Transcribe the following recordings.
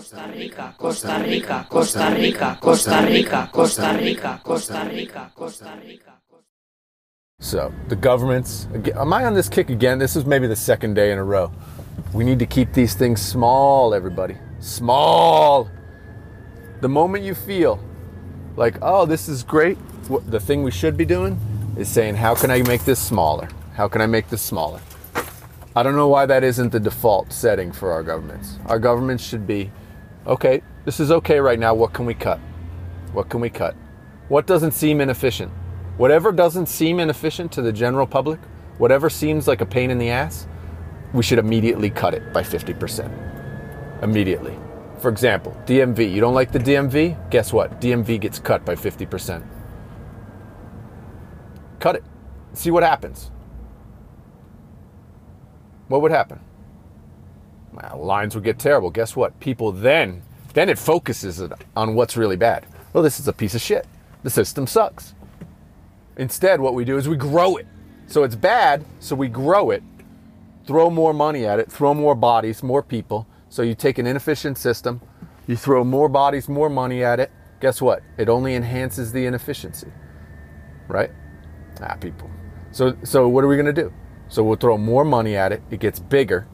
Costa Rica, Costa Rica, Costa Rica, Costa Rica, Costa Rica, Costa Rica, Costa Rica. So the governments, am I on this kick again? This is maybe the second day in a row. We need to keep these things small, everybody. Small. The moment you feel like, oh, this is great, the thing we should be doing is saying, how can I make this smaller? How can I make this smaller? I don't know why that isn't the default setting for our governments. Our governments should be, okay, this is okay right now. What can we cut? What can we cut? What doesn't seem inefficient? Whatever doesn't seem inefficient to the general public, whatever seems like a pain in the ass, we should immediately cut it by 50%. Immediately. For example, DMV. You don't like the DMV? Guess what? DMV gets cut by 50%. Cut it. See what happens. What would happen? Lines would get terrible. Guess what? People then, then it focuses on what's really bad. Well, this is a piece of shit. The system sucks. Instead, what we do is we grow it. So it's bad, so we grow it, throw more money at it, throw more bodies, more people. So you take an inefficient system, you throw more bodies, more money at it. Guess what? It only enhances the inefficiency. Right? Ah, people. So so what are we going to do? So we'll throw more money at it. It gets bigger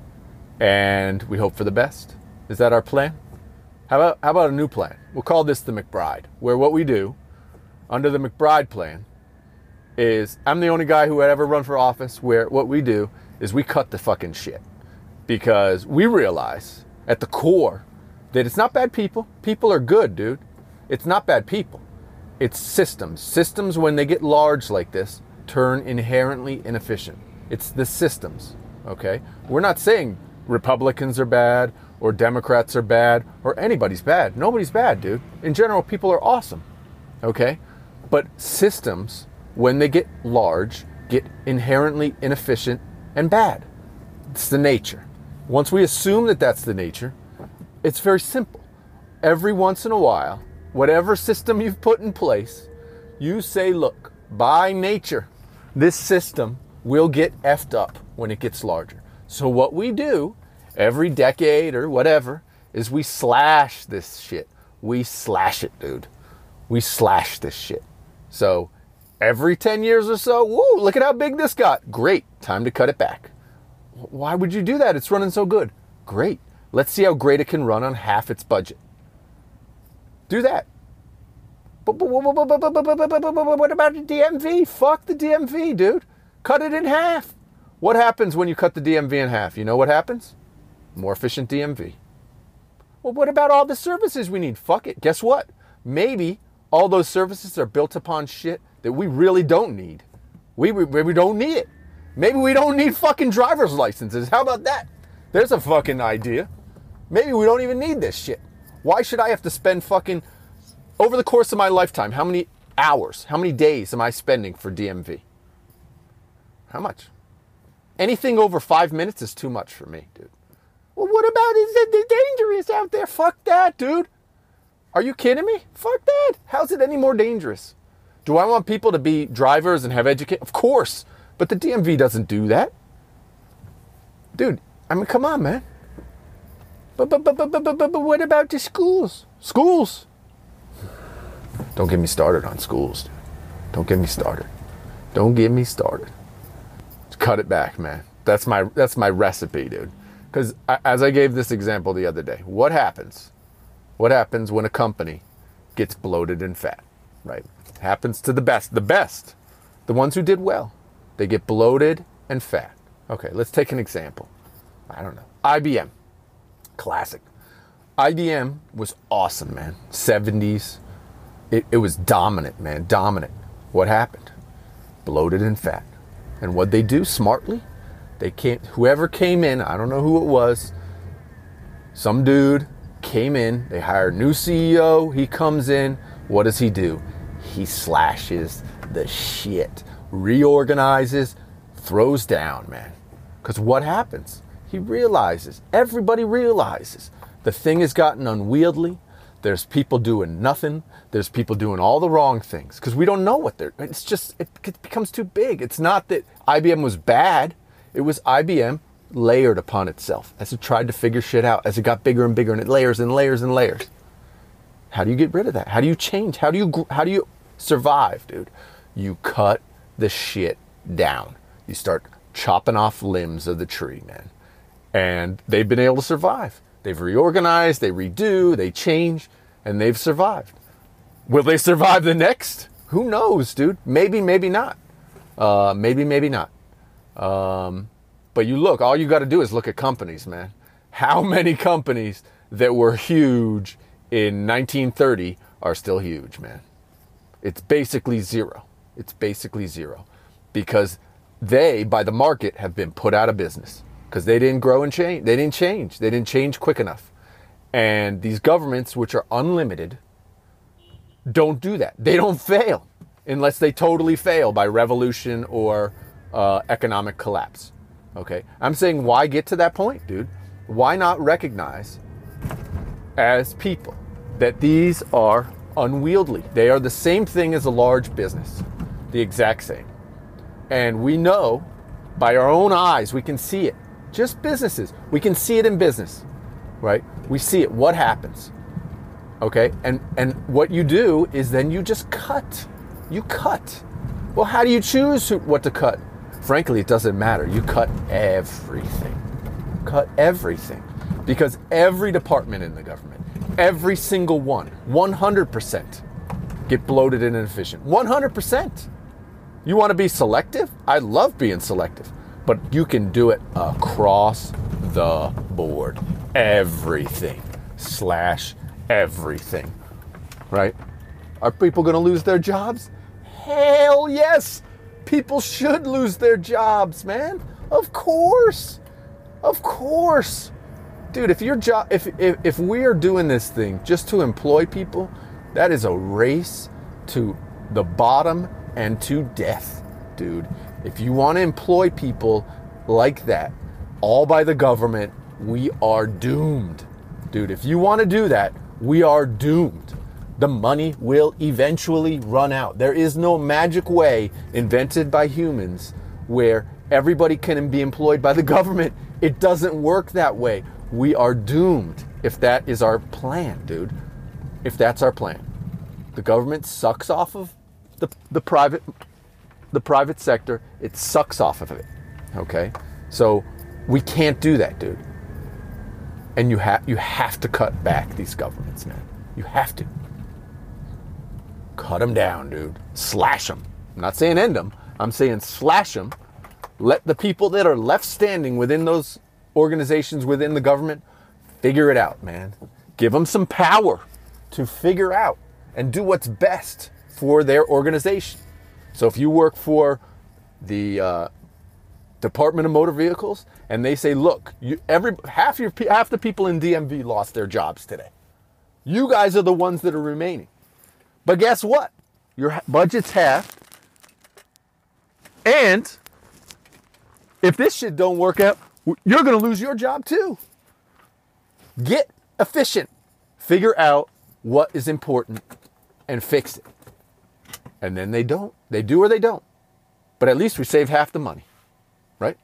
and we hope for the best. Is that our plan? How about how about a new plan? We'll call this the McBride, where what we do under the McBride plan is I'm the only guy who had ever run for office where what we do is we cut the fucking shit. Because we realize at the core that it's not bad people. People are good, dude. It's not bad people. It's systems. Systems, when they get large like this, turn inherently inefficient. It's the systems, okay? We're not saying Republicans are bad or Democrats are bad or anybody's bad. Nobody's bad, dude. In general, people are awesome, okay? But systems, when they get large, get inherently inefficient and bad. It's the nature. Once we assume that that's the nature, it's very simple. Every once in a while, whatever system you've put in place, you say, look, by nature, this system will get effed up when it gets larger. So, what we do every decade or whatever is we slash this shit. We slash it, dude. We slash this shit. So every 10 years or so, woo, look at how big this got. Great. Time to cut it back. Why would you do that? It's running so good. Great. Let's see how great it can run on half its budget. Do that. But, but, but, but what about the DMV? Fuck the DMV, dude. Cut it in half. What happens when you cut the DMV in half? You know what happens? More efficient DMV. Well, what about all the services we need? Fuck it. Guess what? Maybe all those services are built upon shit that we really don't need. We, we, we don't need it. Maybe we don't need fucking driver's licenses. How about that? There's a fucking idea. Maybe we don't even need this shit. Why should I have to spend fucking over the course of my lifetime? How many hours, how many days am I spending for DMV? How much? Anything over five minutes is too much for me, dude. Well, what about is it dangerous out there? Fuck that, dude. Are you kidding me? Fuck that. How's it any more dangerous? Do I want people to be drivers and have education? Of course. But the DMV doesn't do that. Dude, I mean, come on, man. But, but, but, but, but, but, but, what about the schools? Schools? Don't get me started on schools. Dude. Don't get me started. Don't get me started. Cut it back, man. That's my that's my recipe, dude. Because as I gave this example the other day, what happens? What happens when a company gets bloated and fat? Right? Happens to the best. The best. The ones who did well. They get bloated and fat. Okay, let's take an example. I don't know. IBM. Classic. IBM was awesome, man. 70s. It, it was dominant, man. Dominant. What happened? Bloated and fat. And what they do smartly? They can't whoever came in, I don't know who it was, some dude came in, they hired new CEO, he comes in, what does he do? He slashes the shit, reorganizes, throws down, man. Because what happens? He realizes, everybody realizes, the thing has gotten unwieldy. There's people doing nothing. There's people doing all the wrong things because we don't know what they're. It's just, it becomes too big. It's not that IBM was bad, it was IBM layered upon itself, as it tried to figure shit out, as it got bigger and bigger, and it layers and layers and layers. How do you get rid of that? How do you change? How do you how do you survive, dude? You cut the shit down. You start chopping off limbs of the tree, man. And they've been able to survive. They've reorganized, they redo, they change, and they've survived. Will they survive the next? Who knows, dude? Maybe, maybe not. Uh, maybe, maybe not. Um, but you look, all you got to do is look at companies, man. How many companies that were huge in 1930 are still huge, man? It's basically zero. It's basically zero because they, by the market, have been put out of business because they didn't grow and change. They didn't change. They didn't change quick enough. And these governments, which are unlimited, don't do that. They don't fail unless they totally fail by revolution or uh, economic collapse. Okay. I'm saying, why get to that point, dude? Why not recognize as people that these are unwieldy? They are the same thing as a large business, the exact same. And we know by our own eyes, we can see it. Just businesses, we can see it in business, right? We see it. What happens? Okay. And, and what you do is then you just cut. You cut. Well, how do you choose what to cut? Frankly, it doesn't matter. You cut everything. Cut everything. Because every department in the government, every single one, 100% get bloated and inefficient. 100%. You want to be selective? I love being selective, but you can do it across the board. Everything slash everything. Right? Are people going to lose their jobs? Hell yes. People should lose their jobs, man. Of course. Of course. Dude, if your job if, if if we are doing this thing just to employ people, that is a race to the bottom and to death, dude. If you want to employ people like that, all by the government, we are doomed. Dude, if you want to do that, we are doomed the money will eventually run out. There is no magic way invented by humans where everybody can be employed by the government. It doesn't work that way. We are doomed if that is our plan, dude. If that's our plan. The government sucks off of the, the private the private sector, it sucks off of it. Okay? So we can't do that, dude. And you have you have to cut back these governments, man. You have to cut them down, dude. Slash them. I'm not saying end them. I'm saying slash them. Let the people that are left standing within those organizations within the government figure it out, man. Give them some power to figure out and do what's best for their organization. So if you work for the uh, Department of Motor Vehicles and they say, "Look, you, every half your half the people in DMV lost their jobs today. You guys are the ones that are remaining." But guess what? Your budget's half. And if this shit don't work out, you're going to lose your job too. Get efficient. Figure out what is important and fix it. And then they don't. They do or they don't. But at least we save half the money. Right?